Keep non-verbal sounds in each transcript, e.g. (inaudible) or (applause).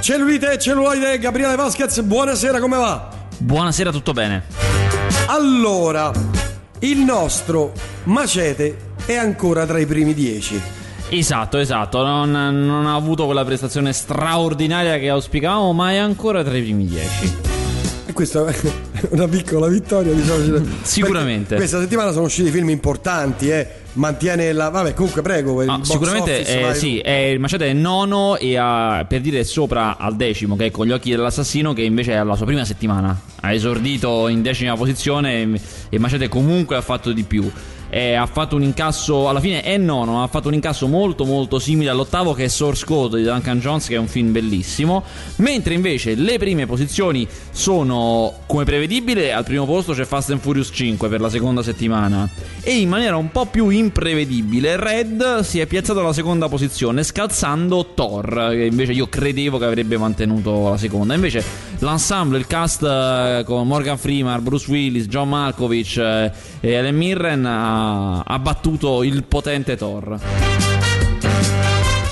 Cellulite e celluloide, Gabriele Vasquez, buonasera, come va? Buonasera, tutto bene. Allora, il nostro Macete è ancora tra i primi dieci. Esatto, esatto, non, non ha avuto quella prestazione straordinaria che auspicavamo, ma è ancora tra i primi dieci. E questa è (laughs) una piccola vittoria, diciamo. Sicuramente. Questa settimana sono usciti film importanti, eh. Mantiene la. Vabbè, comunque, prego. Ah, il box sicuramente office, eh, sì, è, il Macete è nono e ha, per dire sopra al decimo, che è con gli occhi dell'assassino, che invece è alla sua prima settimana. Ha esordito in decima posizione e, e Macete comunque ha fatto di più. Eh, ha fatto un incasso, alla fine è nono, ha fatto un incasso molto molto simile all'ottavo che è Source Code di Duncan Jones, che è un film bellissimo. Mentre invece le prime posizioni sono, come prevedibile, al primo posto c'è Fast and Furious 5 per la seconda settimana. E in maniera un po' più imprevedibile, Red si è piazzato alla seconda posizione, scalzando Thor, che invece io credevo che avrebbe mantenuto la seconda. Invece l'ensemble, il cast eh, con Morgan Freeman, Bruce Willis, John Malkovich eh, e Ellen Mirren ha, ha battuto il potente Thor.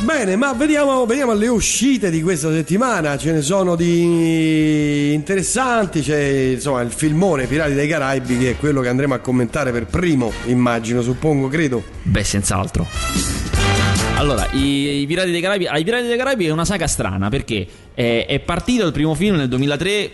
Bene, ma veniamo, veniamo alle uscite di questa settimana. Ce ne sono di interessanti. C'è insomma il filmone Pirati dei Caraibi, che è quello che andremo a commentare per primo, immagino, suppongo, credo. Beh, senz'altro. Allora, i, i Pirati dei Caraibi, ah, i Pirati dei Caraibi è una saga strana perché è, è partito il primo film nel 2003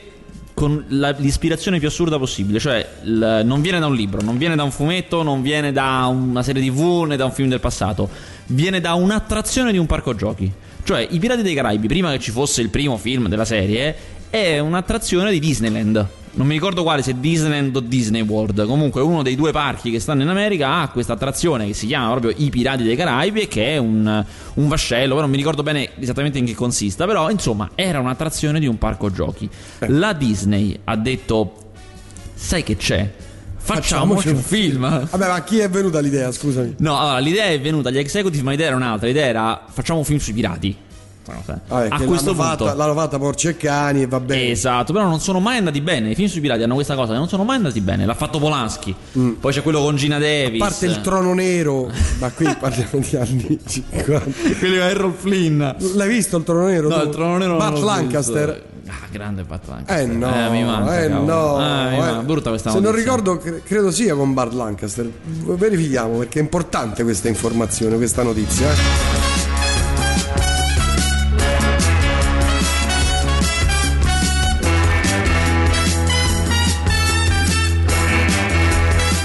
con la- l'ispirazione più assurda possibile, cioè il- non viene da un libro, non viene da un fumetto, non viene da una serie tv né da un film del passato, viene da un'attrazione di un parco giochi. Cioè, i Pirati dei Caraibi, prima che ci fosse il primo film della serie, è un'attrazione di Disneyland. Non mi ricordo quale, se Disneyland o Disney World. Comunque, uno dei due parchi che stanno in America ha questa attrazione che si chiama proprio I Pirati dei Caraibi, che è un, un vascello. Però non mi ricordo bene esattamente in che consista. Però, insomma, era un'attrazione di un parco giochi. La Disney ha detto: Sai che c'è? Facciamoci un film. Vabbè, ma chi è venuta l'idea, scusami? No, allora l'idea è venuta agli executive, ma l'idea era un'altra. L'idea era facciamo un film sui pirati. Vabbè, a questo l'hanno punto, fatta, l'hanno fatta Porci e Cani e va bene. esatto, però non sono mai andati bene. I film sui pirati hanno questa cosa non sono mai andati bene. L'ha fatto Polanski. Poi c'è quello con Gina Davis. Mm. A parte il trono nero, ma qui (laughs) parliamo di anni 50. quello con Errol Flynn. L'hai visto il trono nero? No, tu? il trono nero non l'ho Lancaster. visto. Ah, grande Burt Lancaster. Eh no, mi manca, eh cavolo. no. Ah, mi eh. brutta questa Se non notizia. ricordo, cre- credo sia con Bart Lancaster. Verifichiamo perché è importante questa informazione, questa notizia. eh.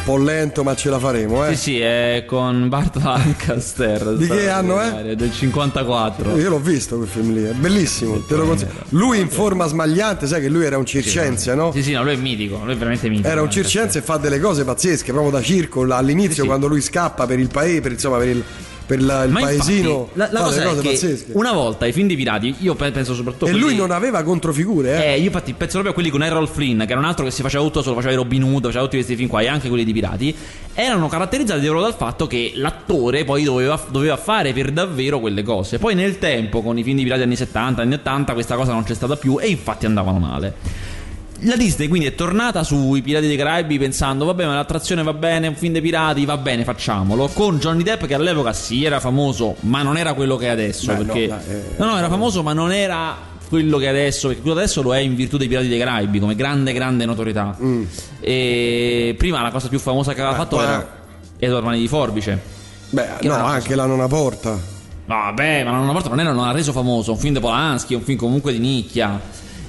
Po' lento, ma ce la faremo, eh. Sì, sì, è con Bart Lancaster. Di che anno è? Del 54. Io l'ho visto quel film lì, è bellissimo. Te lo consiglio. Lui in forma smagliante, sai che lui era un circense, no? Sì, sì, no, lui è mitico, lui è veramente mitico. Era un circense e fa delle cose pazzesche, proprio da circo. All'inizio, Sì, sì. quando lui scappa per il paese, per, insomma, per il, per la- il Ma paesino, infatti, la, la cosa è che una volta i film di pirati, io pe- penso soprattutto E quelli- lui non aveva controfigure, eh? Eh, io infatti penso proprio a quelli con Errol Flynn, che era un altro che si faceva tutto solo, faceva i Robin Hood, faceva tutti questi film qua, e anche quelli di pirati, erano caratterizzati proprio dal fatto che l'attore poi doveva, doveva fare per davvero quelle cose. Poi nel tempo, con i film di pirati anni 70, anni 80, questa cosa non c'è stata più e infatti andavano male. La Disney quindi è tornata sui Pirati dei Caraibi pensando vabbè ma l'attrazione va bene, un film dei pirati, va bene facciamolo con Johnny Depp che all'epoca sì era famoso ma non era quello che è adesso Beh, no, perché dai, eh. no no era famoso ma non era quello che è adesso perché quello adesso lo è in virtù dei Pirati dei Caraibi come grande grande notorietà e prima la cosa più famosa che aveva Mm. Eh, fatto era Edward Mani di Forbice Beh, no, anche la nonna porta. No, vabbè, ma una volta non, era, non ha reso famoso. Un film di Polanski, un film comunque di nicchia.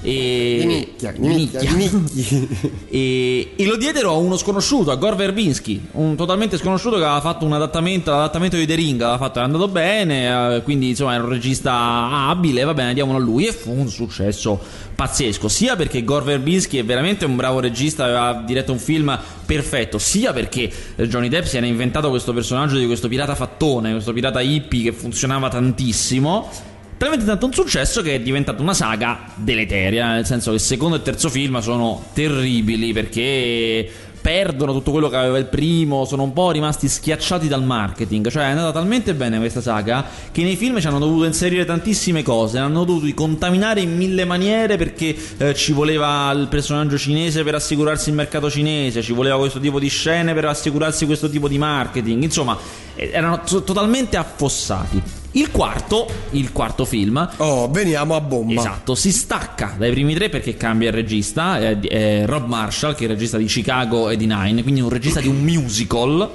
E... Di nicchia, di nicchia, di nicchi. (laughs) e, e lo diedero a uno sconosciuto, a Gore Verbinski, un totalmente sconosciuto che aveva fatto un adattamento, l'adattamento di The Ring, aveva fatto, era andato bene, eh, quindi insomma era un regista abile, va bene, diamolo a lui e fu un successo pazzesco, sia perché Gore Verbinski è veramente un bravo regista, aveva diretto un film perfetto, sia perché eh, Johnny Depp si era inventato questo personaggio di questo pirata fattone, questo pirata hippie che funzionava tantissimo talmente tanto un successo che è diventata una saga deleteria, nel senso che il secondo e il terzo film sono terribili perché perdono tutto quello che aveva il primo, sono un po' rimasti schiacciati dal marketing, cioè è andata talmente bene questa saga che nei film ci hanno dovuto inserire tantissime cose, hanno dovuto contaminare in mille maniere perché eh, ci voleva il personaggio cinese per assicurarsi il mercato cinese, ci voleva questo tipo di scene per assicurarsi questo tipo di marketing, insomma eh, erano to- totalmente affossati. Il quarto, il quarto film, Oh, veniamo a bomba. Esatto, si stacca dai primi tre perché cambia il regista, è, è Rob Marshall che è il regista di Chicago e di Nine, quindi un regista di un musical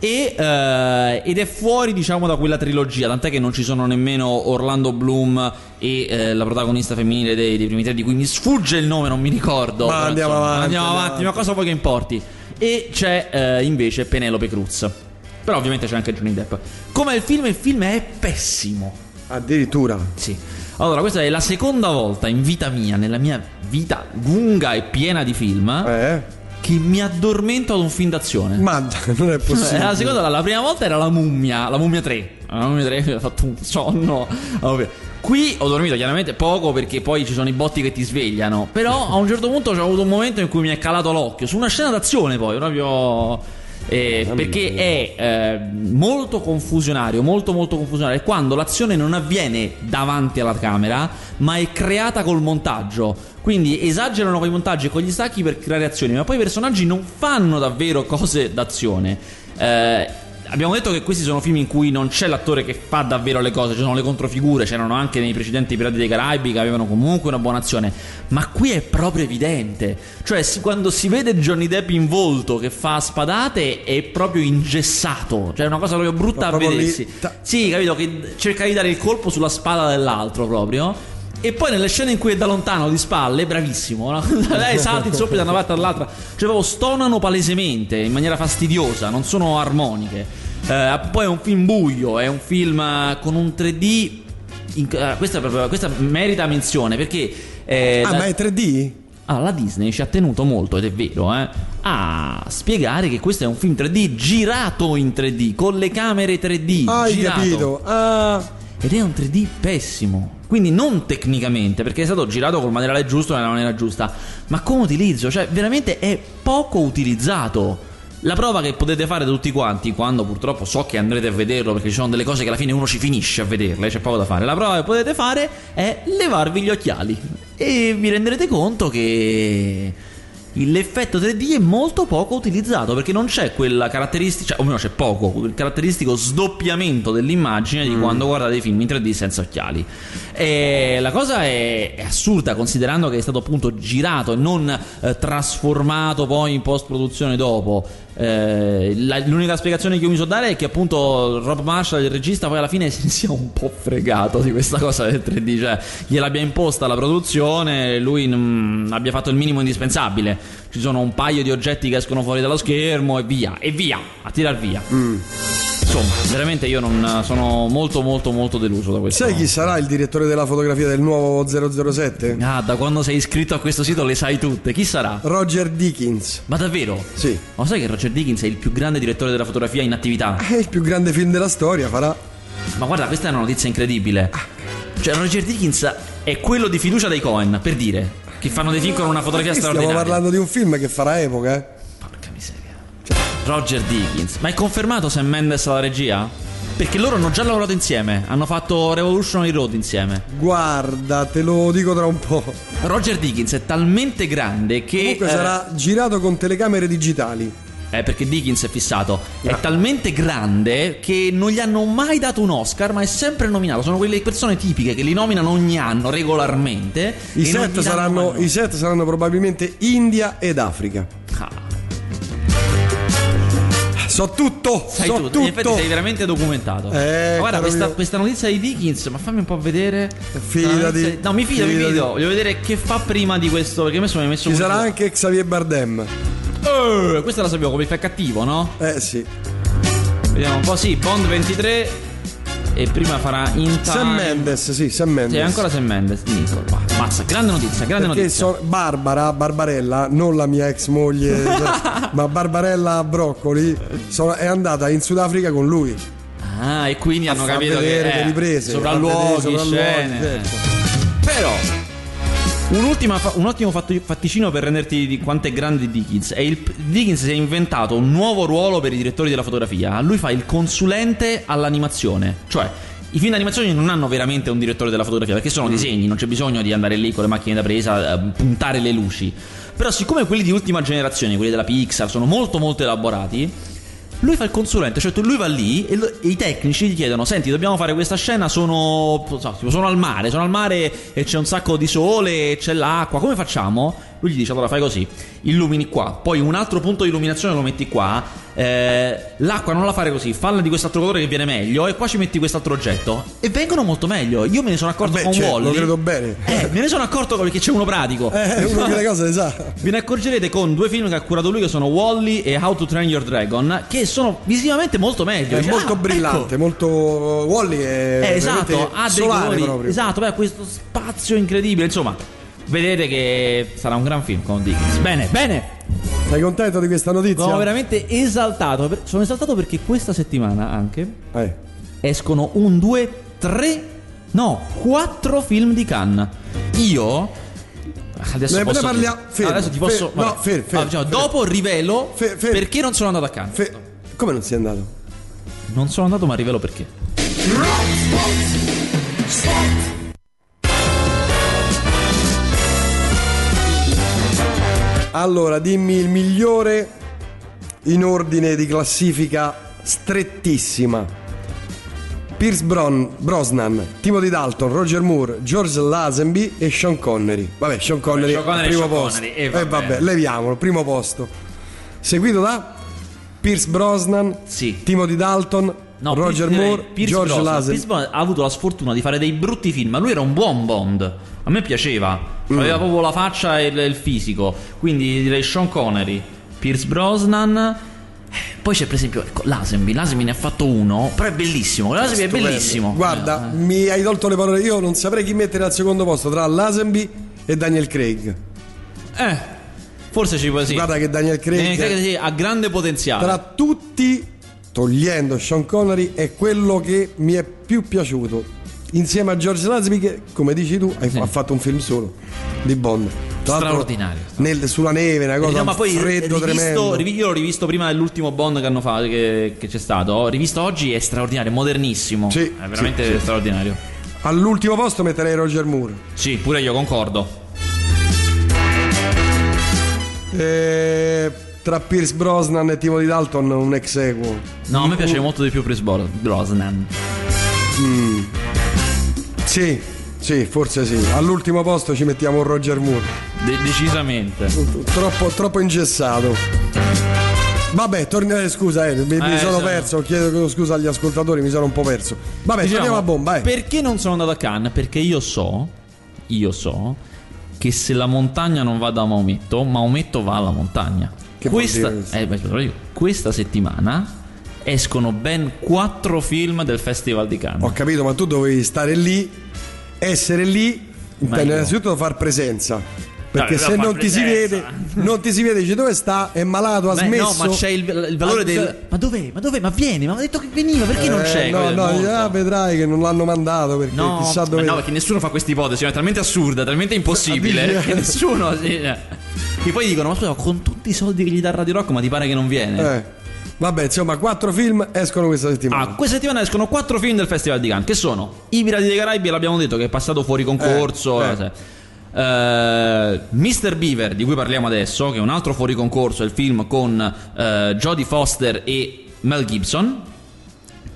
e, eh, ed è fuori diciamo da quella trilogia, tant'è che non ci sono nemmeno Orlando Bloom e eh, la protagonista femminile dei, dei primi tre di cui mi sfugge il nome, non mi ricordo. Ma andiamo insomma, avanti, Andiamo andiamo avanti, ma cosa vuoi che importi? E c'è eh, invece Penelope Cruz. Però ovviamente c'è anche Johnny Depp. Come il film, il film è pessimo. Addirittura. Sì. Allora, questa è la seconda volta in vita mia, nella mia vita lunga e piena di film, Eh? che mi addormento ad un film d'azione. Ma (laughs) non è Eh, possibile. la seconda, la prima volta era la mummia, la mummia 3. La mummia 3 mi ha fatto un sonno. Vabbè. Qui ho dormito chiaramente poco perché poi ci sono i botti che ti svegliano. Però a un certo punto c'è avuto un momento in cui mi è calato l'occhio. Su una scena d'azione poi, proprio. Eh, perché è eh, molto confusionario, molto molto confusionario. Quando l'azione non avviene davanti alla camera, ma è creata col montaggio. Quindi esagerano con i montaggi e con gli stacchi per creare azioni, ma poi i personaggi non fanno davvero cose d'azione. Eh, abbiamo detto che questi sono film in cui non c'è l'attore che fa davvero le cose, ci sono le controfigure, c'erano anche nei precedenti Pirati dei Caraibi che avevano comunque una buona azione, ma qui è proprio evidente. Cioè, quando si vede Johnny Depp in volto che fa spadate è proprio ingessato, cioè è una cosa proprio brutta Ma a proprio lì, vedersi. ta- Sì, capito che cerca di dare il colpo sulla spalla dell'altro proprio. E poi nelle scene in cui è da lontano di spalle, bravissimo. no? (laughs) Lei salta in soppio da una parte all'altra. Cioè, proprio stonano palesemente in maniera fastidiosa, non sono armoniche. Eh, poi è un film buio, è un film eh, con un 3D. in- eh, questa, proprio- questa merita menzione perché. eh, Ah, la- ma è 3D? Ah, la Disney ci ha tenuto molto, ed è vero, eh, a spiegare che questo è un film 3D girato in 3D, con le camere 3D. Hai girato. capito? Ah, Ed è un 3D pessimo. Quindi non tecnicamente, perché è stato girato col materiale giusto nella maniera giusta, ma come utilizzo, cioè veramente è poco utilizzato. La prova che potete fare tutti quanti, quando purtroppo so che andrete a vederlo, perché ci sono delle cose che alla fine uno ci finisce a vederle, c'è poco da fare. La prova che potete fare è levarvi gli occhiali e vi renderete conto che l'effetto 3D è molto poco utilizzato perché non c'è quella caratteristica, cioè, o meno c'è poco, quel caratteristico sdoppiamento dell'immagine di quando guardate i film in 3D senza occhiali. E la cosa è, è assurda considerando che è stato appunto girato e non eh, trasformato poi in post produzione dopo. Eh, la- l'unica spiegazione che io mi so dare è che appunto Rob Marshall, il regista, poi alla fine (laughs) si sia un po' fregato di questa cosa del 3D, cioè gliel'abbia imposta la produzione, lui mm, abbia fatto il minimo indispensabile. Ci sono un paio di oggetti che escono fuori dallo schermo e via, e via, a tirar via. Insomma, veramente io non sono molto molto molto deluso da questo. sai chi sarà il direttore della fotografia del nuovo 007? Ah, da quando sei iscritto a questo sito le sai tutte. Chi sarà? Roger Dickens. Ma davvero? Sì. Ma sai che Roger Dickens è il più grande direttore della fotografia in attività? È il più grande film della storia, farà. Ma guarda, questa è una notizia incredibile. Cioè, Roger Dickens è quello di fiducia dei Cohen, per dire. Che fanno dei film con una fotografia Qui Stiamo straordinaria. parlando di un film che farà epoca, eh. Roger Dickens. Ma è confermato Sam Mendes alla regia? Perché loro hanno già lavorato insieme. Hanno fatto Revolutionary Road insieme. Guarda, te lo dico tra un po'. Roger Dickens è talmente grande che. Comunque eh, sarà girato con telecamere digitali. Eh, perché Dickens è fissato. È talmente grande che non gli hanno mai dato un Oscar, ma è sempre nominato. Sono quelle persone tipiche che li nominano ogni anno regolarmente. I set, saranno, I set saranno probabilmente India ed Africa. So tutto, sai so tu, tutto. in effetti sei veramente documentato. Eh, guarda, questa, questa notizia di Dickens, ma fammi un po' vedere. Fidati. La notizia- No, mi fido, mi Fidati. fido. Voglio vedere che fa prima di questo. Perché adesso mi hai messo. Ci sarà anche Xavier Bardem. Eh, questa la sapevo come fa cattivo, no? Eh sì. Vediamo un po'. Sì, Bond 23. E prima farà in time. Sam Mendes, sì, Sam Mendes. Sì, ancora Sam Mendes. Nico, Mazza, grande notizia, grande Perché notizia. so- Barbara, Barbarella, non la mia ex moglie, (laughs) ma Barbarella Broccoli, sono- è andata in Sudafrica con lui. Ah, e quindi hanno capito vedere che le eh, riprese, sopralluoghi, vedere sopralluoghi, scene. certo. Però un'ultima fa- un ottimo fatticino per renderti di quanto è grande Dickens è il Dickens si è inventato un nuovo ruolo per i direttori della fotografia. Lui fa il consulente all'animazione, cioè i film d'animazione non hanno veramente un direttore della fotografia perché sono disegni, non c'è bisogno di andare lì con le macchine da presa, a puntare le luci. Però siccome quelli di ultima generazione, quelli della Pixar, sono molto molto elaborati, Lui fa il consulente, cioè lui va lì e, i tecnici gli chiedono: Senti, dobbiamo fare questa scena. Sono, sono al mare, sono al mare e c'è un sacco di sole, e c'è l'acqua. Come facciamo? Lui gli dice: Allora fai così, illumini qua, poi un altro punto di illuminazione lo metti qua. eh, l'acqua non la fare così, falla di quest'altro colore che viene meglio. E qua ci metti quest'altro oggetto. E vengono molto meglio. Io me ne sono accorto Beh, con certo, Wally. lo credo bene. Eh, me ne sono accorto perché c'è uno pratico. Eh, uno che le cose le sa. (laughs) Ve ne accorgerete con due film che ha curato lui che sono Wally e How to Train Your Dragon che sono visivamente molto meglio. È Dice, molto "Ah, brillante, ecco". molto Wally è Eh, esatto, ha dei colori. proprio. Esatto, beh, questo spazio incredibile, insomma. Vedete che sarà un gran film con Dickens. Bene, bene. Sei contento di questa notizia? Sono veramente esaltato. Sono esaltato perché questa settimana anche Eh. escono un, due, tre, no, quattro film di Cannes. Io adesso posso parliamo- fermo, adesso ti posso fermo, no, fermo, fermo, Ah, diciamo, fermo. dopo rivelo Fer- fermo. perché non sono andato a Cannes. Fe- come non sei andato? Non sono andato, ma rivelo perché. Allora, dimmi il migliore in ordine di classifica strettissima. Pierce Bron- Brosnan, Timothy Dalton, Roger Moore, George Lazenby e Sean Connery. Vabbè, Sean Connery, Sean Connery primo Sean posto. E Eh, vabbè. vabbè, leviamolo, primo posto. Seguito da Pierce Brosnan, Sì. Timothy Dalton, No, Roger Pierce- Moore, Pierce George Brosnan. Lazenby. Pierce Brosnan ha avuto la sfortuna di fare dei brutti film, ma lui era un buon Bond. A me piaceva. Mm. Aveva proprio la faccia e il, il fisico. Quindi direi Sean Connery, Pierce Brosnan. Eh, Poi c'è per esempio ecco, Lazenby. Lazenby ne ha fatto uno, però è bellissimo. Lazenby è bellissimo. Guarda, mi hai tolto le parole. Io non saprei chi mettere al secondo posto tra Lazenby e Daniel Craig. Eh, forse ci può sì. Guarda che Daniel Craig, credo che sì, ha grande potenziale. tra tutti, togliendo Sean Connery, è quello che mi è più piaciuto. Insieme a George Lazenby, che come dici tu, Sì. ha fatto un film solo di Bond. Tra Straordinario. nel- sulla neve, una cosa No, ma poi freddo rivisto, tremendo. io l'ho rivisto prima dell'ultimo Bond che hanno fatto che, che c'è stato. Ho rivisto oggi è straordinario, modernissimo. Sì, è veramente sì. straordinario. All'ultimo posto metterei Roger Moore. Sì, pure io concordo. Eh, tra Pierce Brosnan e Timothy Dalton un ex equo. No, a me piace molto di più Bro- Brosnan. Sì, sì, forse sì. All'ultimo posto ci mettiamo Roger Moore. De- decisamente. Troppo, troppo ingessato. Vabbè, torni- eh, scusa, eh, mi, mi Eh, sono sì. perso. Chiedo scusa agli ascoltatori, mi sono un po' perso. Vabbè, Diciamo, torniamo a bomba. Eh. Perché non sono andato a Cannes? Perché io so, io so che se la montagna non va da Maometto, Maometto va alla montagna. Che questa, eh, beh, questa settimana escono ben quattro film del Festival di Cannes. Ho capito, ma tu dovevi stare lì, essere lì, innanzitutto far presenza. Perché Dai, se non far ti si vede, presenza. non ti si vede, dici dove sta? È malato, ha Beh, smesso. no, ma c'è il, il valore Ah, del. cioè- Ma dov'è? Ma dov'è? Ma vieni? Ma ha detto che veniva, perché non Eh, c'è? No, no, ah, vedrai che non l'hanno mandato perché No, chissà ma dove. no, perché nessuno fa questa ipotesi, è talmente assurda, talmente impossibile (laughs) che nessuno. sì, eh. Che poi dicono: Ma scusa, con tutti i soldi che gli dà Radio Rock, ma ti pare che non viene? Eh. Vabbè, insomma, quattro film escono questa settimana. Ah, questa settimana escono quattro film del Festival di Cannes, che sono I Pirati dei Caraibi, l'abbiamo detto che è passato fuori concorso. Eh, eh. Sì. Eh, Mr. Beaver, di cui parliamo adesso, che è un altro fuori concorso, è il film con eh, Jodie Foster e Mel Gibson.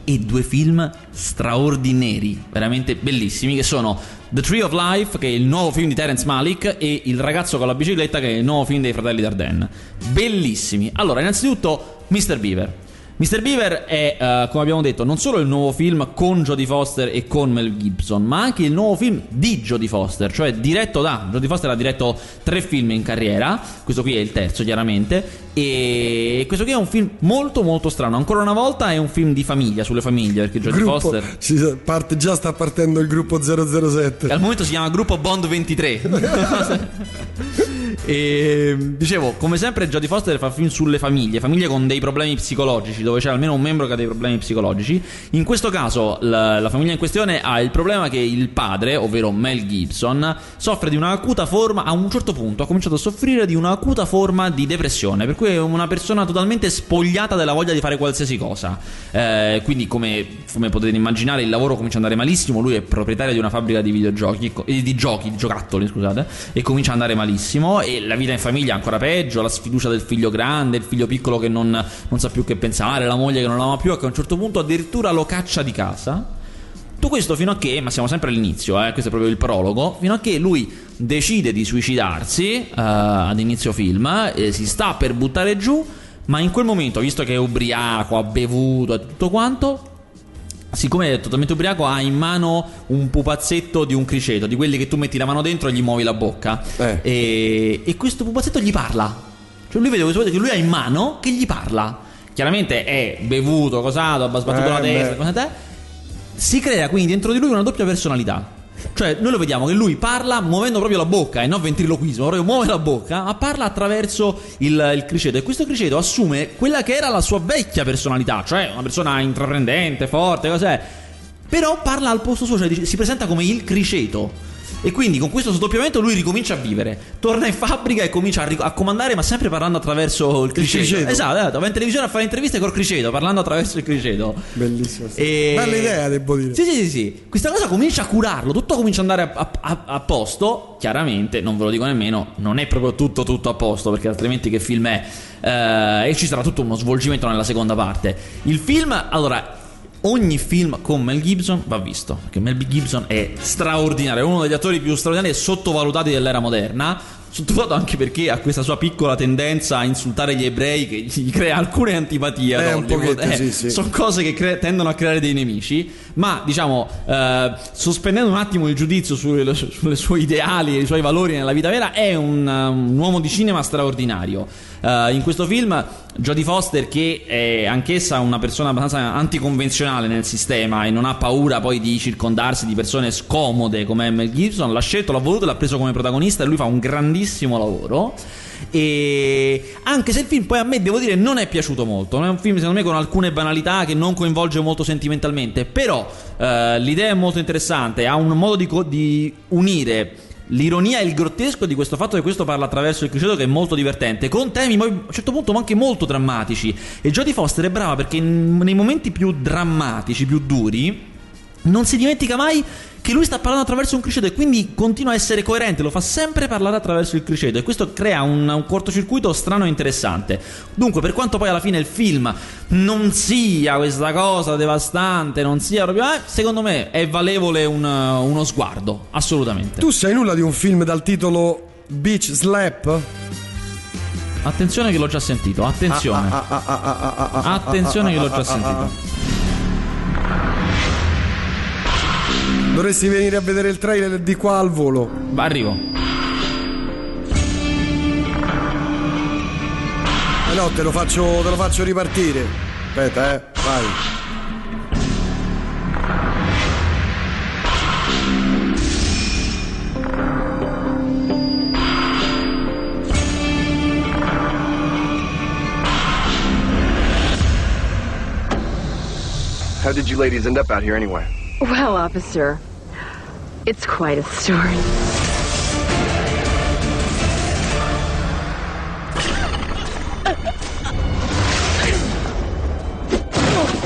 E due film straordinari, veramente bellissimi, che sono The Tree of Life, che è il nuovo film di Terence Malik, e Il ragazzo con la bicicletta, che è il nuovo film dei fratelli Dardenne. Bellissimi. Allora, innanzitutto, Mr. Beaver. Mr. Beaver è, eh, come abbiamo detto, non solo il nuovo film con Jodie Foster e con Mel Gibson, ma anche il nuovo film di Jodie Foster, cioè diretto da Jodie Foster ha diretto tre film in carriera, questo qui è il terzo chiaramente, e questo qui è un film molto molto strano. Ancora una volta è un film di famiglia, sulle famiglie, perché Jodie Foster si parte- già sta partendo il gruppo 007. al momento si chiama Gruppo Bond 23. (laughs) e dicevo, come sempre, Jodie Foster fa film sulle famiglie, famiglie con dei problemi psicologici, dove c'è almeno un membro che ha dei problemi psicologici. In questo caso, la, la famiglia in questione ha il problema che il padre, ovvero Mel Gibson, soffre di una acuta forma. A un certo punto ha cominciato a soffrire di una acuta forma di depressione, per cui comunque una persona totalmente spogliata della voglia di fare qualsiasi cosa. Eh, quindi, come, come, potete immaginare, il lavoro comincia ad andare malissimo. Lui è proprietario di una fabbrica di videogiochi, eh, di giochi, di giocattoli, scusate, e comincia ad andare malissimo. E la vita in famiglia è ancora peggio, la sfiducia del figlio grande, il figlio piccolo che non, non sa più che pensare, la moglie che non ama più, e che a un certo punto addirittura lo caccia di casa. Tutto questo fino a che, ma siamo sempre all'inizio, eh, questo è proprio il prologo, fino a che lui decide di suicidarsi uh, ad inizio film, eh, si sta per buttare giù, ma in quel momento, visto che è ubriaco, ha bevuto e tutto quanto, siccome è totalmente ubriaco, ha in mano un pupazzetto di un criceto, di quelli che tu metti la mano dentro e gli muovi la bocca. Eh. E, e, questo pupazzetto gli parla. Cioè lui vede questo che lui ha in mano che gli parla. Chiaramente è bevuto, cosato, ha sbattuto Eh, la testa, cosa te? Si crea quindi dentro di lui una doppia personalità. Cioè, noi lo vediamo che lui parla muovendo proprio la bocca e non ventriloquismo, proprio muove la bocca, ma parla attraverso il, il criceto. E questo criceto assume quella che era la sua vecchia personalità, cioè una persona intraprendente, forte, cos'è. Però parla al posto suo, cioè si presenta come il criceto. E quindi con questo sdoppiamento lui ricomincia a vivere. Torna in fabbrica e comincia a, ric- a comandare, ma sempre parlando attraverso il criceto. criceto. Esatto, esatto. Va in televisione a fare interviste col criceto, parlando attraverso il criceto. Bellissimo. E- Bella idea, devo dire. Sì, sì, sì, sì. Questa cosa comincia a curarlo, tutto comincia ad andare a, a- a posto. Chiaramente, non ve lo dico nemmeno, non è proprio tutto tutto a posto, perché altrimenti che film è? Eh, e ci sarà tutto uno svolgimento nella seconda parte. Il film, allora, ogni film con Mel Gibson va visto, perché Mel Gibson è straordinario, è uno degli attori più straordinari e sottovalutati dell'era moderna. Sottovalutato anche perché ha questa sua piccola tendenza a insultare gli ebrei che gli crea alcune antipatie. Eh, Hollywood. pochetto, sì, sì. Sono cose che cre- tendono a creare dei nemici, ma diciamo, eh, sospendendo un attimo il giudizio sulle, sulle suoi ideali e i suoi valori nella vita vera, è un, un uomo di cinema straordinario. Eh, in questo film, Jodie Foster, che è anch'essa una persona abbastanza anticonvenzionale nel sistema e non ha paura poi di circondarsi di persone scomode come Mel Gibson, l'ha scelto, l'ha voluto, l'ha preso come protagonista e lui fa un grandissimo lavoro. E anche se il film poi a me devo dire non è piaciuto molto, non è un film secondo me con alcune banalità che non coinvolge molto sentimentalmente, però eh, l'idea è molto interessante, ha un modo di, co- di unire l'ironia e il grottesco di questo fatto che questo parla attraverso il criceto che è molto divertente, con temi a un certo punto anche molto drammatici. E Jodie Foster è brava perché nei momenti più drammatici, più duri, non si dimentica mai che lui sta parlando attraverso un criceto e quindi continua a essere coerente, lo fa sempre parlare attraverso il criceto e questo crea un, un cortocircuito strano e interessante. Dunque, per quanto poi alla fine il film non sia questa cosa devastante, non sia proprio... eh, secondo me è valevole un- uno sguardo, assolutamente. Tu sai nulla di un film dal titolo Beach Slap? Attenzione che l'ho già sentito, attenzione. Ah, ah, ah, ah, ah, ah, ah, Attenzione che l'ho già ah, ah, sentito. Dovresti venire a vedere il trailer di qua al volo. Va, Arrivo. Eh no, te lo faccio, te lo faccio ripartire. Aspetta, eh. Vai. How did you ladies end up out here anyway? Well, officer, it's quite a story.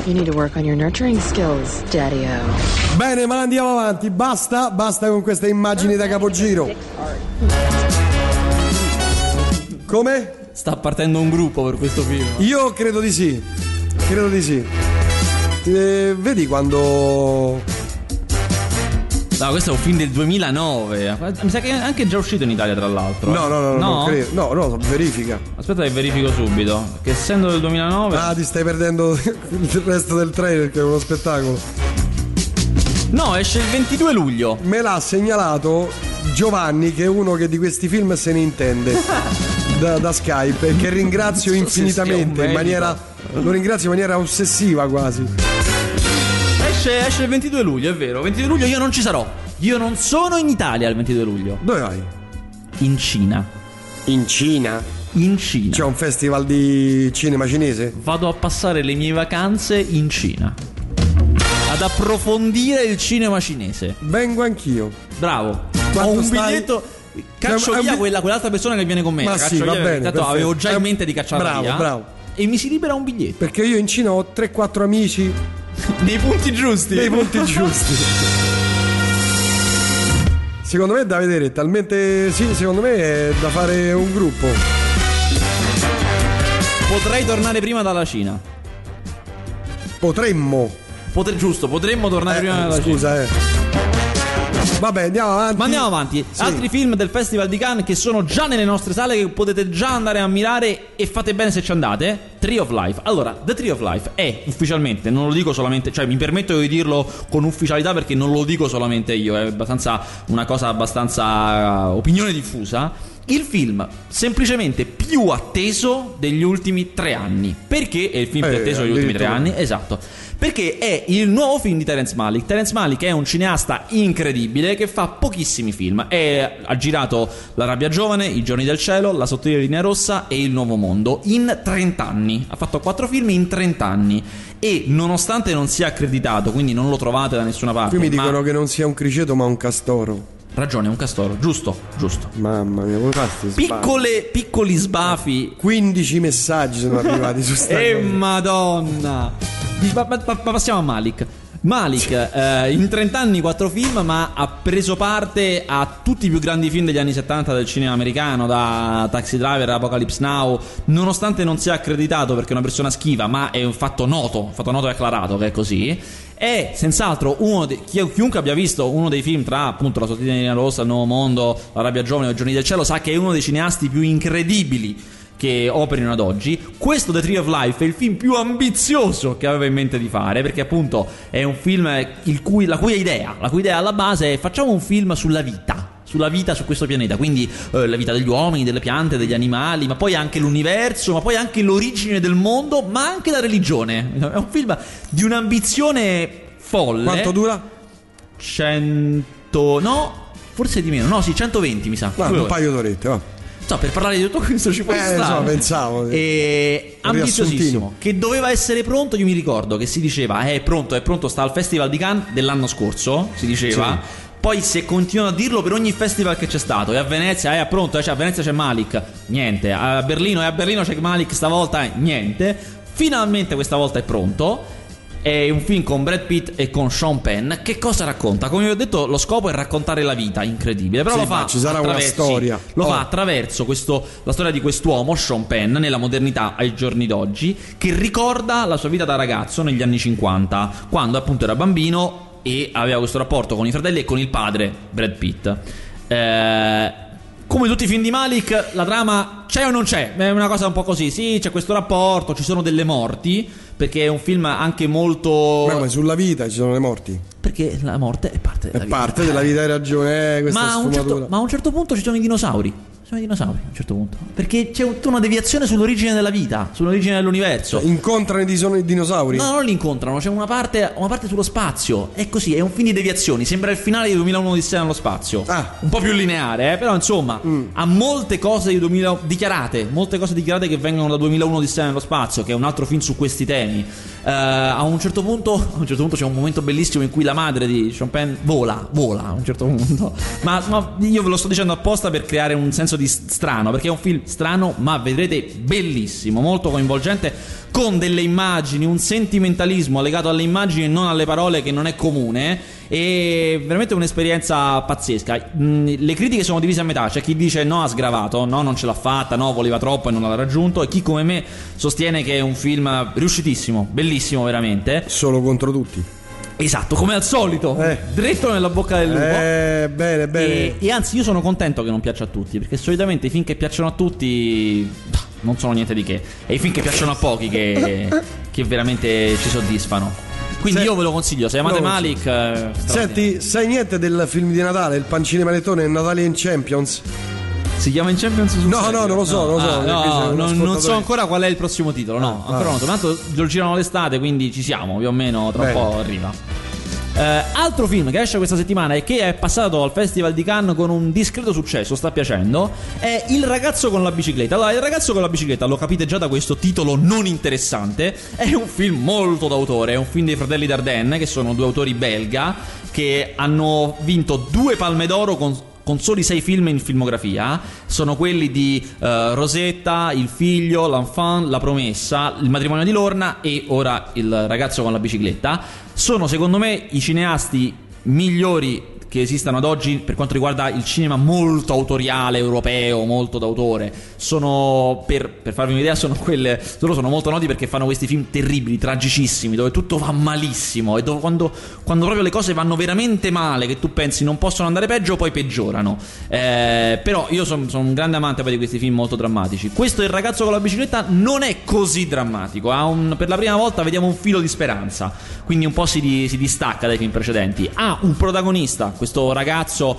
You need to work on your nurturing skills, Daddy-O. Bene, ma andiamo avanti. Basta, basta con queste immagini da capogiro. Come? Sta partendo un gruppo per questo film. Io credo di sì. Credo di sì. Eh, vedi quando. No, questo è un film del 2009. Mi sa che è anche già uscito in Italia, tra l'altro. No, no, no, no, non credo. No, no, verifica. Aspetta che verifico subito. Che essendo del 2009. Ah, ti stai perdendo (laughs) il resto del trailer che è uno spettacolo. No, esce il 22 luglio. Me l'ha segnalato Giovanni, che è uno che di questi film se ne intende. (laughs) Da, da Skype e che ringrazio infinitamente in maniera lo ringrazio in maniera ossessiva quasi Esce, esce il 22 luglio, è vero. 22 luglio io non ci sarò. Io non sono in Italia il 22 luglio. dove vai? In Cina. in Cina In Cina. c'è un festival di cinema cinese Vado a passare le mie vacanze in Cina. Ad approfondire il cinema cinese. vengo anch'io Bravo. Quanto Ho un stai? biglietto. Caccio Cioè, via quella, quell'altra persona che viene con me. Ma la caccio sì, va via perché bene, Tanto avevo già in mente di cacciarla bravo, via. bravo. E mi si libera un biglietto. Perché io in Cina ho 3-4 amici (laughs) Nei punti giusti. dei punti giusti. Secondo me è da vedere, talmente sì, secondo me è da fare un gruppo. Potrei tornare prima dalla Cina. Potremmo. Potre- giusto, potremmo tornare Eh, prima dalla Cina. scusa, eh. Vabbè, andiamo avanti. Ma andiamo avanti. Sì. Altri film del Festival di Cannes che sono già nelle nostre sale che potete già andare a mirare e fate bene se ci andate. Tree of Life. Allora, The Tree of Life è ufficialmente, non lo dico solamente, cioè mi permetto di dirlo con ufficialità perché non lo dico solamente io, è abbastanza una cosa abbastanza uh, opinione diffusa. Il film semplicemente più atteso degli ultimi tre anni. Perché è il film più Eh, atteso degli ultimi tre anni? Esatto. Perché è il nuovo film di Terence Malick. Terence Malick è un cineasta incredibile che fa pochissimi film. È- ha girato La rabbia giovane, I giorni del cielo, La sottile linea rossa e Il nuovo mondo in 30 anni. Ha fatto quattro film in 30 anni. E nonostante non sia accreditato, quindi non lo trovate da nessuna parte. Qui mi ma- dicono che non sia un criceto ma un castoro. Ragione, è un castoro. Giusto, giusto. Mamma mia, come fai? Piccole, piccoli sbafi 15 messaggi sono arrivati su sta E cosa. madonna. Ma, ma- ma- ma passiamo a Malik. Malik, eh, in 30 anni 4 film, ma ha preso parte a tutti i più grandi film degli anni 70 del cinema americano, da Taxi Driver a Apocalypse Now, nonostante non sia accreditato perché è una persona schiva, ma è un fatto noto, un fatto noto e acclarato che è così. È senz'altro uno chi- chiunque abbia visto uno dei film tra appunto La sottilità linea rossa, Il nuovo mondo, La rabbia giovane o giorni del cielo sa che è uno dei cineasti più incredibili che operino ad oggi. Questo The Tree of Life è il film più ambizioso che aveva in mente di fare, perché appunto è un film il cui- la cui idea, la cui idea alla base è facciamo un film sulla vita. Sulla vita su questo pianeta, quindi eh, la vita degli uomini, delle piante, degli animali, ma poi anche l'universo, ma poi anche l'origine del mondo, ma anche la religione. È un film di un'ambizione folle. Quanto dura? 100. No, forse di meno. No, sì, 120 mi sa. Due un paio d'orette, va. So, per parlare di tutto questo ci può Eh, stare. insomma, pensavo. E ambiziosissimo. Che doveva essere pronto. Io mi ricordo che si diceva: "Eh, È pronto, è pronto. Sta al Festival di Cannes dell'anno scorso. Si diceva. Poi si è continuato a dirlo per ogni festival che c'è stato. E a Venezia, eh, è pronto. eh, cioè, a Venezia c'è Malik. Niente. A Berlino, e a Berlino c'è Malik stavolta. eh, niente. Finalmente questa volta è pronto. È un film con Brad Pitt e con Sean Penn. Che cosa racconta? Come vi ho detto, lo scopo è raccontare la vita, incredibile. Però Sì, lo fa ci sarà una attraverso- storia. lo Oh. fa attraverso questo- la storia di quest'uomo, Sean Penn, nella modernità ai giorni d'oggi, che ricorda la sua vita da ragazzo negli anni 50, quando appunto era bambino e aveva questo rapporto con i fratelli e con il padre, Brad Pitt. Eh, come tutti i film di Malik, la trama c'è o non c'è? È una cosa un po' così. Sì, c'è questo rapporto, ci sono delle morti, perché è un film anche molto... Ma come sulla vita ci sono le morti. Perché la morte è parte della È vita. parte della vita, hai ragione, eh, Ma a, certo, ma a un certo punto ci sono i dinosauri. Sono i dinosauri a un certo punto. Perché c'è tutta una deviazione sull'origine della vita, sull'origine dell'universo. Incontrano i dinosauri? No, non li incontrano, c'è una parte, una parte sullo spazio. È così, è un film di deviazioni. Sembra il finale di 2001 Odissea nello spazio. Ah. Un po' più lineare, eh? però insomma, ha molte cose di 2000 dichiarate. Molte cose dichiarate che vengono da 2001 Odissea nello spazio, che è un altro film su questi temi. Eh, a, un certo punto, (laughs) a un certo punto c'è un momento bellissimo in cui la madre di Sean Penn vola, vola a un certo punto. Ma, ma io ve lo sto dicendo apposta per creare un senso di s- strano, perché è un film strano, ma vedrete bellissimo, molto coinvolgente, con delle immagini, un sentimentalismo legato alle immagini e non alle parole che non è comune. E veramente un'esperienza pazzesca. Mm, Le critiche sono divise a metà: c'è chi dice no, ha sgravato, no, non ce l'ha fatta, no, voleva troppo e non l'ha raggiunto. E chi come me sostiene che è un film riuscitissimo, bellissimo veramente. Solo contro tutti. Esatto, come al solito, Eh. dritto nella bocca del lupo. Eh, bene, bene. E, e anzi, io sono contento che non piaccia a tutti, perché solitamente i film che piacciono a tutti non sono niente di che. È i film che piacciono a pochi che, (laughs) che veramente ci soddisfano. Quindi Se- io ve lo consiglio, se amate Malik. eh. Senti, sai niente del film di Natale, il pancino panettone Natale in Champions? Si chiama in Champions sul No, serio? no, non lo so, non lo so, Ah, no, un non, non so ancora qual è il prossimo titolo. No, Ah, ancora ah. non so. Tanto lo girano l'estate, quindi ci siamo più o meno. Tra un Bene. po' arriva. Eh, altro film che esce questa settimana e che è passato al Festival di Cannes con un discreto successo, sta piacendo, è Il ragazzo con la bicicletta. Allora, Il ragazzo con la bicicletta, lo capite già da questo titolo non interessante, è un film molto d'autore, è un film dei fratelli Dardenne, che sono due autori belga, che hanno vinto due palme d'oro con con soli sei film in filmografia. Sono quelli di eh, Rosetta, Il figlio, L'enfant, La promessa, Il matrimonio di Lorna e ora Il ragazzo con la bicicletta. Sono secondo me i cineasti migliori che esistano ad oggi per quanto riguarda il cinema molto autoriale europeo, molto d'autore. Sono, per, per farvi un'idea, sono quelle. Loro sono molto noti perché fanno questi film terribili, tragicissimi, dove tutto va malissimo e dove quando, quando proprio le cose vanno veramente male, che tu pensi non possono andare peggio, poi peggiorano. Eh, però io sono son un grande amante di questi film molto drammatici. Questo Il ragazzo con la bicicletta non è così drammatico. Un, per la prima volta vediamo un filo di speranza, quindi un po' si, si distacca dai film precedenti. Ha un protagonista questo ragazzo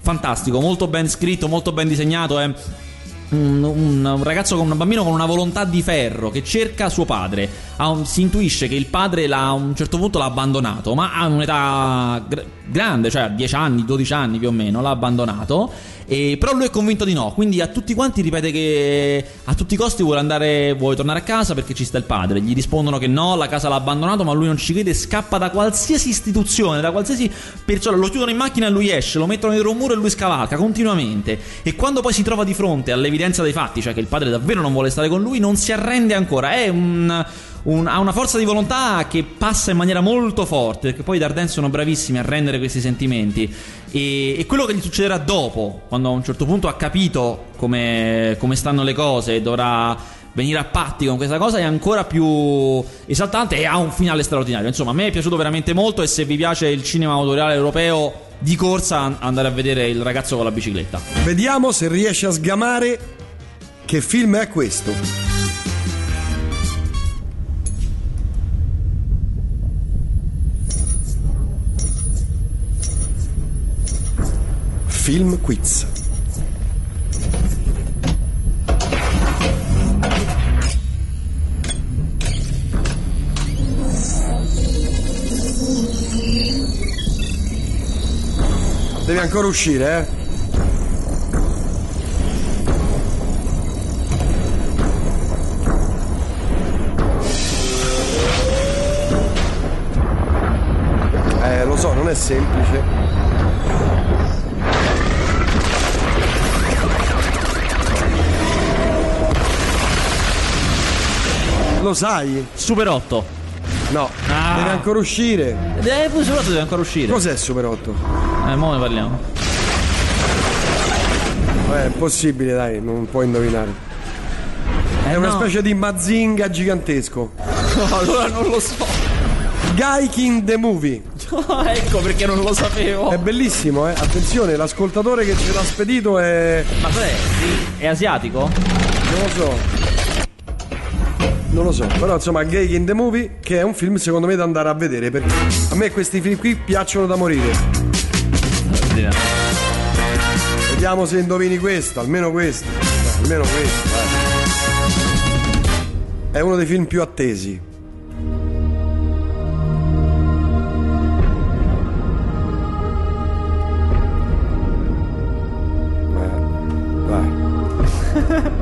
fantastico, molto ben scritto, molto ben disegnato. È un, un, un, ragazzo con un bambino con una volontà di ferro che cerca suo padre. Un, si intuisce che il padre l'ha, a un certo punto l'ha abbandonato, ma a un'età grande, cioè a 10 anni, 12 anni più o meno, l'ha abbandonato. E, però lui è convinto di no, quindi a tutti quanti ripete che a tutti i costi vuole andare, vuole tornare a casa perché ci sta il padre. Gli rispondono che no, la casa l'ha abbandonato, ma lui non ci crede, scappa da qualsiasi istituzione, da qualsiasi persona. Lo chiudono in macchina e lui esce, lo mettono dietro un muro e lui scavalca continuamente. E quando poi si trova di fronte all'evidenza dei fatti, cioè che il padre davvero non vuole stare con lui, non si arrende ancora. È un un, ha una forza di volontà che passa in maniera molto forte, perché poi i Darden sono bravissimi a rendere questi sentimenti. E, e, quello che gli succederà dopo, quando a un certo punto ha capito come, come stanno le cose e dovrà venire a patti con questa cosa è ancora più esaltante e ha un finale straordinario. Insomma, a me è piaciuto veramente molto e se vi piace il cinema autoriale europeo di corsa andare a vedere il ragazzo con la bicicletta. Vediamo se riesce a sgamare che film è questo. Film Quiz. Devi ancora uscire, eh? Eh, lo so, non è semplice. Lo sai? Super 8. No, ah. deve ancora uscire. Eh, Super 8 deve ancora uscire. Cos'è Super 8? Eh, mo ne parliamo. Eh, è possibile, dai, non puoi indovinare. Eh, è una no. specie di mazinga gigantesco. (laughs) No, allora non lo so. Guy King the Movie. (laughs) ecco perché non lo sapevo. È bellissimo, eh. Attenzione, l'ascoltatore che ce l'ha spedito è. Ma cos'è? È asiatico? Non lo so. Non lo so, però insomma Gay in the Movie che è un film secondo me da andare a vedere perché a me questi film qui piacciono da morire. Vediamo se indovini questo, almeno questo. Almeno questo, eh. È uno dei film più attesi. (laughs)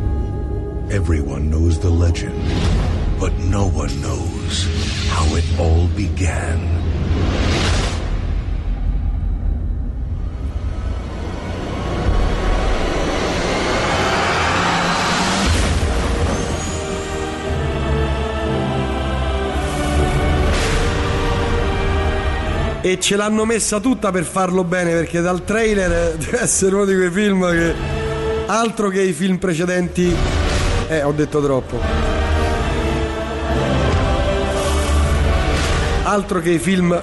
Everyone knows the legend, but no one knows how it all began. e ce l'hanno messa tutta per farlo bene perché dal trailer (laughs) deve essere uno di quei film che altro che i film precedenti eh ho detto troppo altro che i film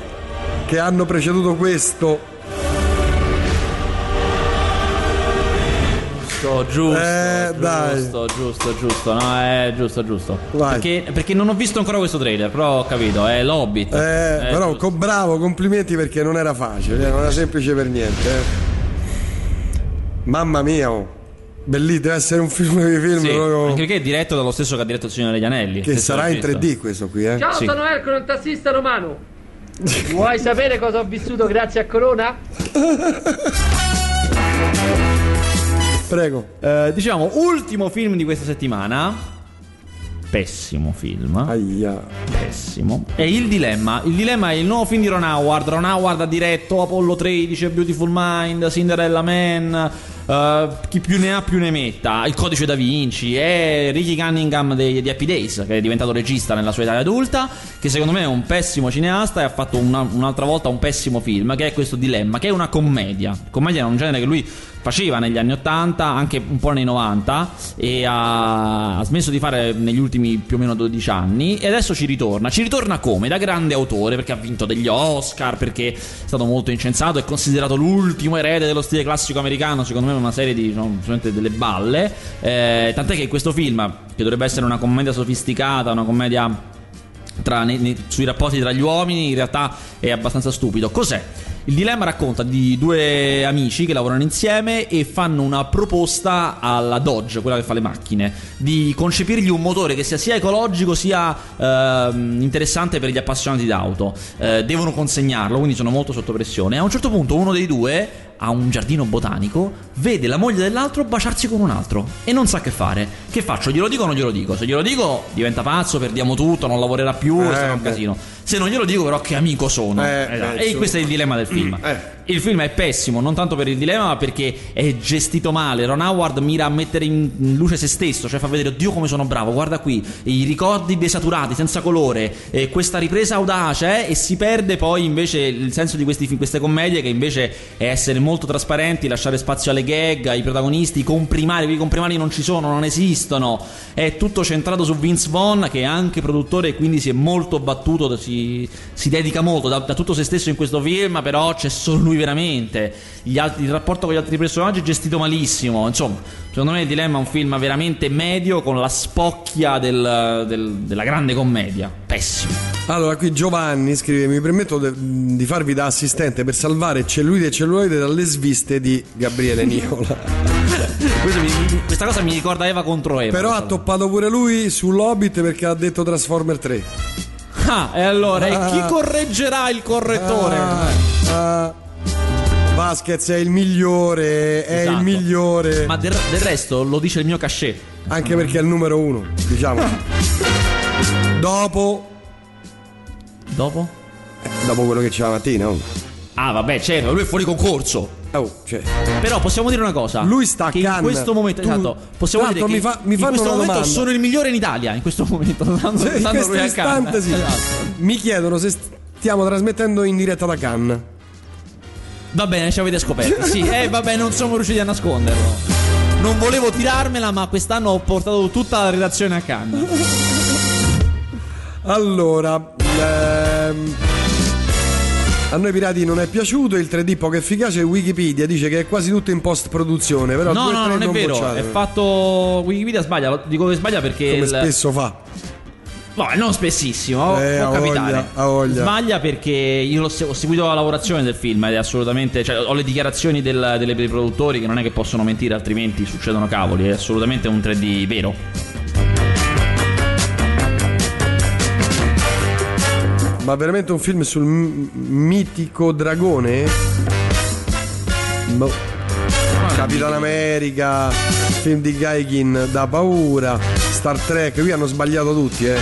che hanno preceduto questo Giusto, giusto, Eh, dai. giusto, giusto, giusto, no, è giusto, giusto. Perché, perché non ho visto ancora questo trailer, però ho capito, è l'Hobbit. Eh, Eh, però giusto. co- bravo, complimenti perché non era facile, non era semplice per niente. eh. Mamma mia, oh. Bellissimo, deve essere un film di film Sì, proprio- anche perché è diretto dallo stesso che ha diretto il Signore degli Anelli. che sarà in regista. 3D questo qui, eh. Ciao, Sì. sono Ercole, un tassista romano. Vuoi sapere cosa ho vissuto grazie a Corona? (laughs) Prego. Eh, diciamo, ultimo film di questa settimana. Pessimo film. Aia. Pessimo. È Il Dilemma. Il Dilemma è il nuovo film di Ron Howard. Ron Howard ha diretto Apollo 13, Beautiful Mind, Cinderella Man. Eh, chi più ne ha più ne metta. Il codice da Vinci. È Ricky Cunningham dei- di Happy Days, che è diventato regista nella sua età adulta. Che secondo me è un pessimo cineasta e ha fatto una- un'altra volta un pessimo film. Che è questo Dilemma, che è una commedia. Commedia è un genere che lui faceva negli anni 80, anche un po' nei 90 e ha, ha smesso di fare negli ultimi più o meno 12 anni e adesso ci ritorna. Ci ritorna come? Da grande autore perché ha vinto degli Oscar, perché è stato molto incensato, è considerato l'ultimo erede dello stile classico americano, secondo me è una serie di solamente delle balle, Eh, tant'è che questo film, che dovrebbe essere una commedia sofisticata, una commedia tra- nei- sui rapporti tra gli uomini in realtà è abbastanza stupido. Cos'è? Il dilemma racconta di due amici che lavorano insieme e fanno una proposta alla Dodge, quella che fa le macchine, di concepirgli un motore che sia sia ecologico sia ehm, interessante per gli appassionati d'auto. Eh, devono consegnarlo, quindi sono molto sotto pressione. A un certo punto uno dei due a un giardino botanico, vede la moglie dell'altro baciarsi con un altro e non sa che fare. Che faccio? Glielo dico o non glielo dico? Se glielo dico diventa pazzo, perdiamo tutto, non lavorerà più, Eh, sarà un casino. Se non glielo dico però che amico sono. Eh, Esatto. beh, e questo è il dilemma del film. eh. Il film è pessimo, non tanto per il dilemma, ma perché è gestito male. Ron Howard mira a mettere in luce se stesso, cioè fa vedere, Dio come sono bravo, guarda qui, i ricordi desaturati, senza colore, e questa ripresa audace, eh, e si perde poi invece il senso di questi, queste commedie che invece è essere molto trasparenti, lasciare spazio alle gag, ai protagonisti, i comprimari, i comprimari non ci sono, non esistono. È tutto centrato su Vince Vaughn, che è anche produttore e quindi si è molto battuto, si, si dedica molto da, da tutto se stesso in questo film, però c'è solo lui veramente. Gli altri- il rapporto con gli altri personaggi è gestito malissimo. Insomma, secondo me il dilemma è un film veramente medio con la spocchia del- del- della grande commedia. Pessimo. Allora, qui Giovanni scrive: Mi permetto de- di farvi da assistente per salvare cellulite e celluloide dalle sviste di Gabriele Nicola. (laughs) Mi- questa cosa mi ricorda Eva contro Eva. Però ha toppato pure lui sull'Hobbit perché ha detto Transformer 3. Ah, e allora, e chi Ah. correggerà il correttore? Ah, ah. Vasquez è il migliore, è Esatto. il migliore. Ma del, del resto lo dice il mio cachet. Anche perché è il numero uno, diciamo. (laughs) Dopo, Dopo? eh, dopo quello che c'è la mattina. Oh. Ah, vabbè, certo, lui è fuori concorso. Oh, cioè. Però possiamo dire una cosa. Lui sta che in questo momento, Tu- esatto, possiamo dire mi fa- mi in questo momento domanda. sono il migliore in Italia. In questo momento, stando, Cioè, in stando questo istante sì. Esatto. Mi chiedono se stiamo trasmettendo in diretta da Cannes. Va bene, ci avete scoperto. Sì, eh, vabbè, non siamo riusciti a nasconderlo. Non volevo tirarmela, ma quest'anno ho portato tutta la redazione a Cannes. Allora, ehm, a noi pirati non è piaciuto il 3D poco efficace. Wikipedia dice che è quasi tutto in post produzione. Però No, no, tre non è vero. bocciate. È fatto. Wikipedia sbaglia. Dico che sbaglia perché. come il- spesso fa. No, non spessissimo, Eh, può capitare. voglia. Sbaglia perché io ho seguito la lavorazione del film ed è assolutamente. Cioè, ho le dichiarazioni del- delle- dei produttori che non è che possono mentire, altrimenti succedono cavoli. È assolutamente un 3D vero. Ma veramente un film sul m- mitico dragone? Boh. Capitan America, film di Gaikin da paura, Star Trek, qui hanno sbagliato tutti, eh.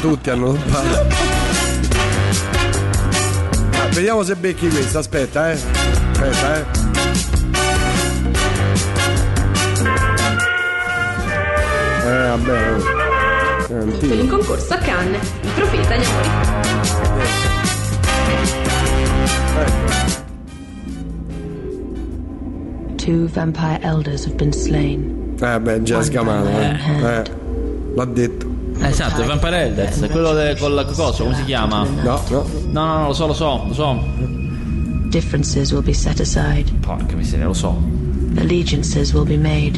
Tutti hanno sbagliato. Ah, vediamo se becchi questo, aspetta, eh. Aspetta, eh. Eh, vabbè. oh. Eh, in concorso a Cannes, il profeta gli amori. Two vampire elders have been slain. Eh beh, già scamato, eh. eh. L'ha detto. Esatto, il Vampire Elders, quello de- col coso, come si chiama? No, no. No, no, no, lo so, lo so, lo so. Differences will be set aside. Porca miseria, lo so. Allegiances will be made.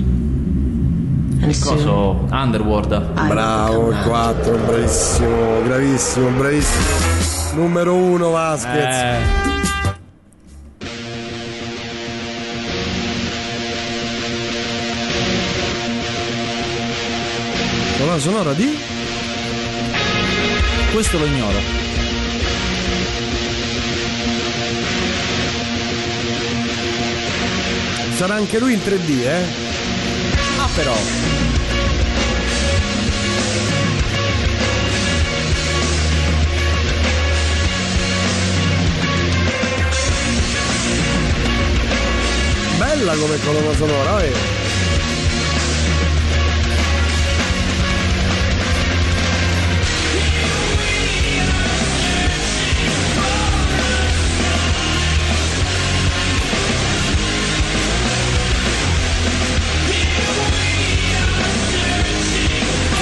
And soon, Coso Underworld. Bravo, il 4, bravissimo, bravissimo, bravissimo. Numero 1 Vasquez. Eh, Colonna sonora di? Questo lo ignoro. Sarà anche lui in 3D, eh? Ah, però. Bella come colonna sonora, eh?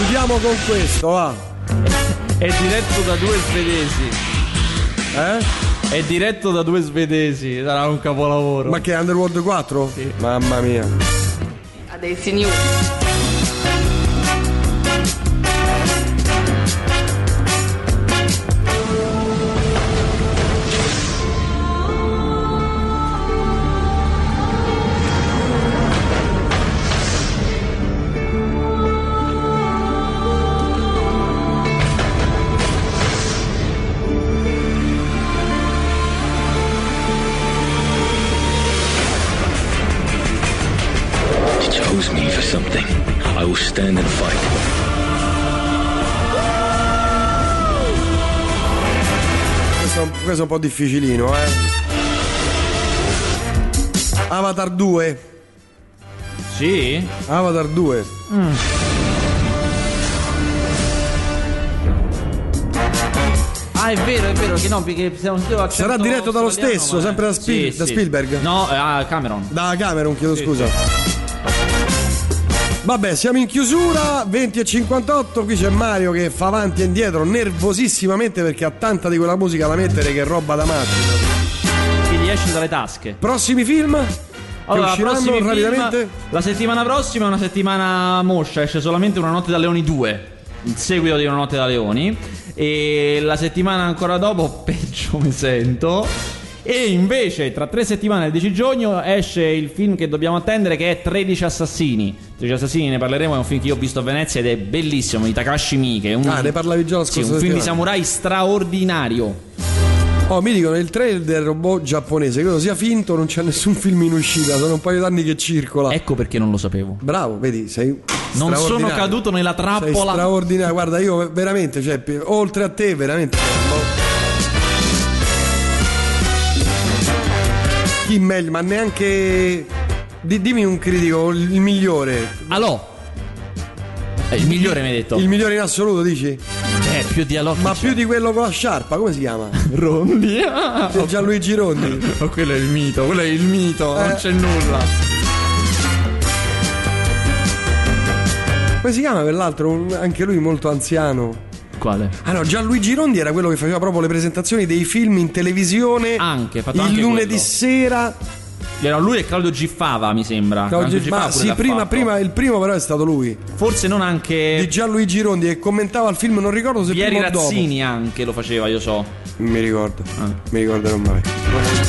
Chiudiamo con questo, va. È diretto da due svedesi. Eh? È diretto da due svedesi. Sarà un capolavoro. Ma che è Underworld 4? Sì. Mamma mia. Ha dei Will stand and fight. Questo, è un- questo è un po' difficilino, eh. Avatar 2. Sì? Avatar 2. Ah, è vero, è vero che no, perché siamo l'accento Sarà diretto dallo stesso, ma- sempre da Spiel- da Spielberg? No, eh, Cameron. Da Cameron, chiedo Sì, scusa. Vabbè, siamo in chiusura, 20 e 58, qui c'è Mario che fa avanti e indietro nervosissimamente perché ha tanta di quella musica da mettere che è roba da matti. Che gli esce dalle tasche. Prossimi film? Allora, usciranno prossimi film- rapidamente? la settimana prossima è una settimana moscia, esce solamente Una notte da leoni 2, il seguito di Una notte da leoni. E la settimana ancora dopo, (laughs) peggio mi sento. E invece, tra tre settimane, il 10 giugno, esce il film che dobbiamo attendere, che è 13 Assassini. 13 Assassini ne parleremo, è un film che io ho visto a Venezia ed è bellissimo, di Takashi Miike. Un, Ah, ne parlavi già la sì, scorsa un film di samurai straordinario. Oh, mi dicono il trailer del robot giapponese, credo sia finto, non c'è nessun film in uscita, sono un paio d'anni che circola. Ecco perché non lo sapevo. Bravo, vedi, sei Non sono caduto nella Sei trappola. straordinario, guarda, io veramente, cioè, oltre a te, veramente. Chi meglio, ma neanche. Di- dimmi un critico, il migliore. Alò. Eh, il migliore mi hai detto. Il migliore in assoluto, dici? Eh, più di Alò. Ma più di quello con la sciarpa, come si chiama? (laughs) Rondi. Ah, Del Gianluigi Rondi. Ma quello è il mito, quello è il mito, non Eh. c'è nulla. Come si chiama quell'altro? Anche lui molto anziano. Quale? Ah no, Gianluigi Rondi era quello che faceva proprio le presentazioni dei film in televisione. Anche, fatto il anche lunedì quello. sera. Era lui e Claudio Giffava, mi sembra. Claudio Giffava ma sì, prima, prima, il primo però è stato lui. Forse non anche. Di Gianluigi Rondi che commentava il film, non ricordo se Pieri prima. Razzini anche lo faceva, io so. Mi ricordo. Ah. Mi ricordo non mai.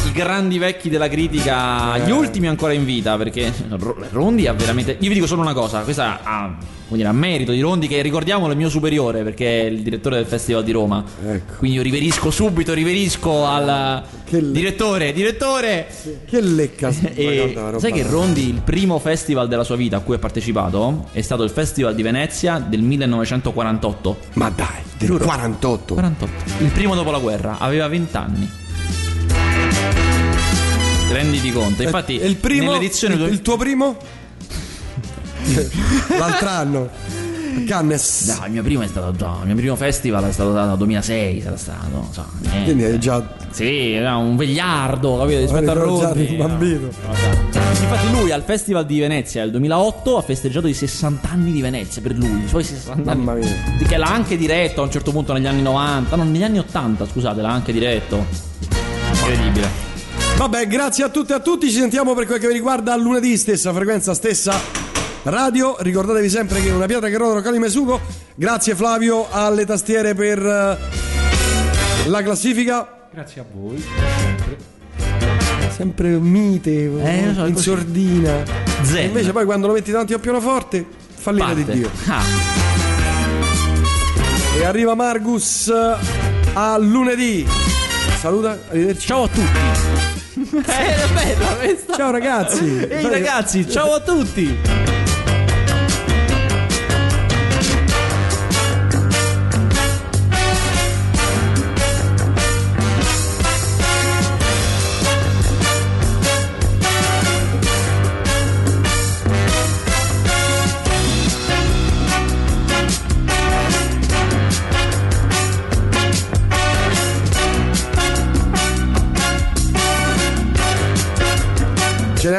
I grandi vecchi della critica, Eh. gli ultimi ancora in vita, perché Ro- Rondi ha veramente. Io vi dico solo una cosa, questa ha, come dire, a merito di Rondi, che ricordiamolo è il mio superiore, perché è il direttore del Festival di Roma. Ecco. Quindi io riverisco subito, riverisco al le- direttore, direttore. Che lecca. E Guarda, roba- sai che Rondi, il primo festival della sua vita a cui ha partecipato, è stato il Festival di Venezia del 1948. Ma dai, del Giuro. 48. 48. Il primo dopo la guerra, aveva 20 anni. Renditi conto. Infatti, E il primo, il, il tuo primo? (laughs) L'altro anno. Cannes. No, il mio primo è stato già. Il mio primo festival è stato dal 2006. Sarà stato. So. Quindi è già Sì, era un vegliardo, capito? Rispetto a Rondi. di un bambino. Infatti, lui al Festival di Venezia del 2008 ha festeggiato i 60 anni di Venezia per lui. I suoi 60 Mamma anni. mia. Che l'ha anche diretto a un certo punto negli anni 90. No, negli anni 80, scusate, l'ha anche diretto. Incredibile. Vabbè, grazie a tutte e a tutti. Ci sentiamo per quel che vi riguarda lunedì, stessa frequenza, stessa radio. Ricordatevi sempre che una pietra che rotola Cali Mesugo. Grazie Flavio alle tastiere per eh, la classifica. Grazie a voi. Sempre mite, Eh, so, in così. sordina. Zen. Invece poi quando lo metti davanti al pianoforte, fallita di. Dio. Ah, E arriva Margus a lunedì. Saluta, arrivederci. ciao a tutti. Era bella questa. Ciao ragazzi. Ehi ragazzi, ciao a tutti.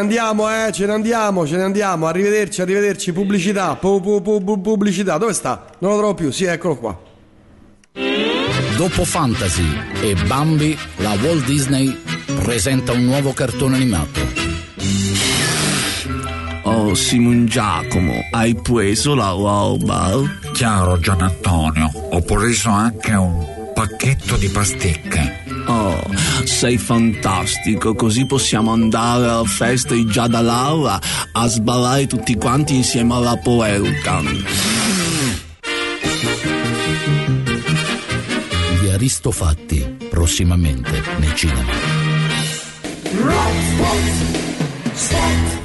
Andiamo, eh, ce ne andiamo, ce ne andiamo. Arrivederci, arrivederci. Pubblicità, pu- pu- pu- pu- pubblicità. Dove sta? Non lo trovo più. Sì, eccolo qua. Dopo Fantasy e Bambi, la Walt Disney presenta un nuovo cartone animato. Oh, Simon Giacomo, hai preso la roba? Chiaro, Gian Antonio. Ho preso anche un pacchetto di pasticche. Oh, sei fantastico, così possiamo andare alla festa di già da Laura a sballare tutti quanti insieme alla Poelcan. Gli Aristofatti, prossimamente nei cinema. Rock, step,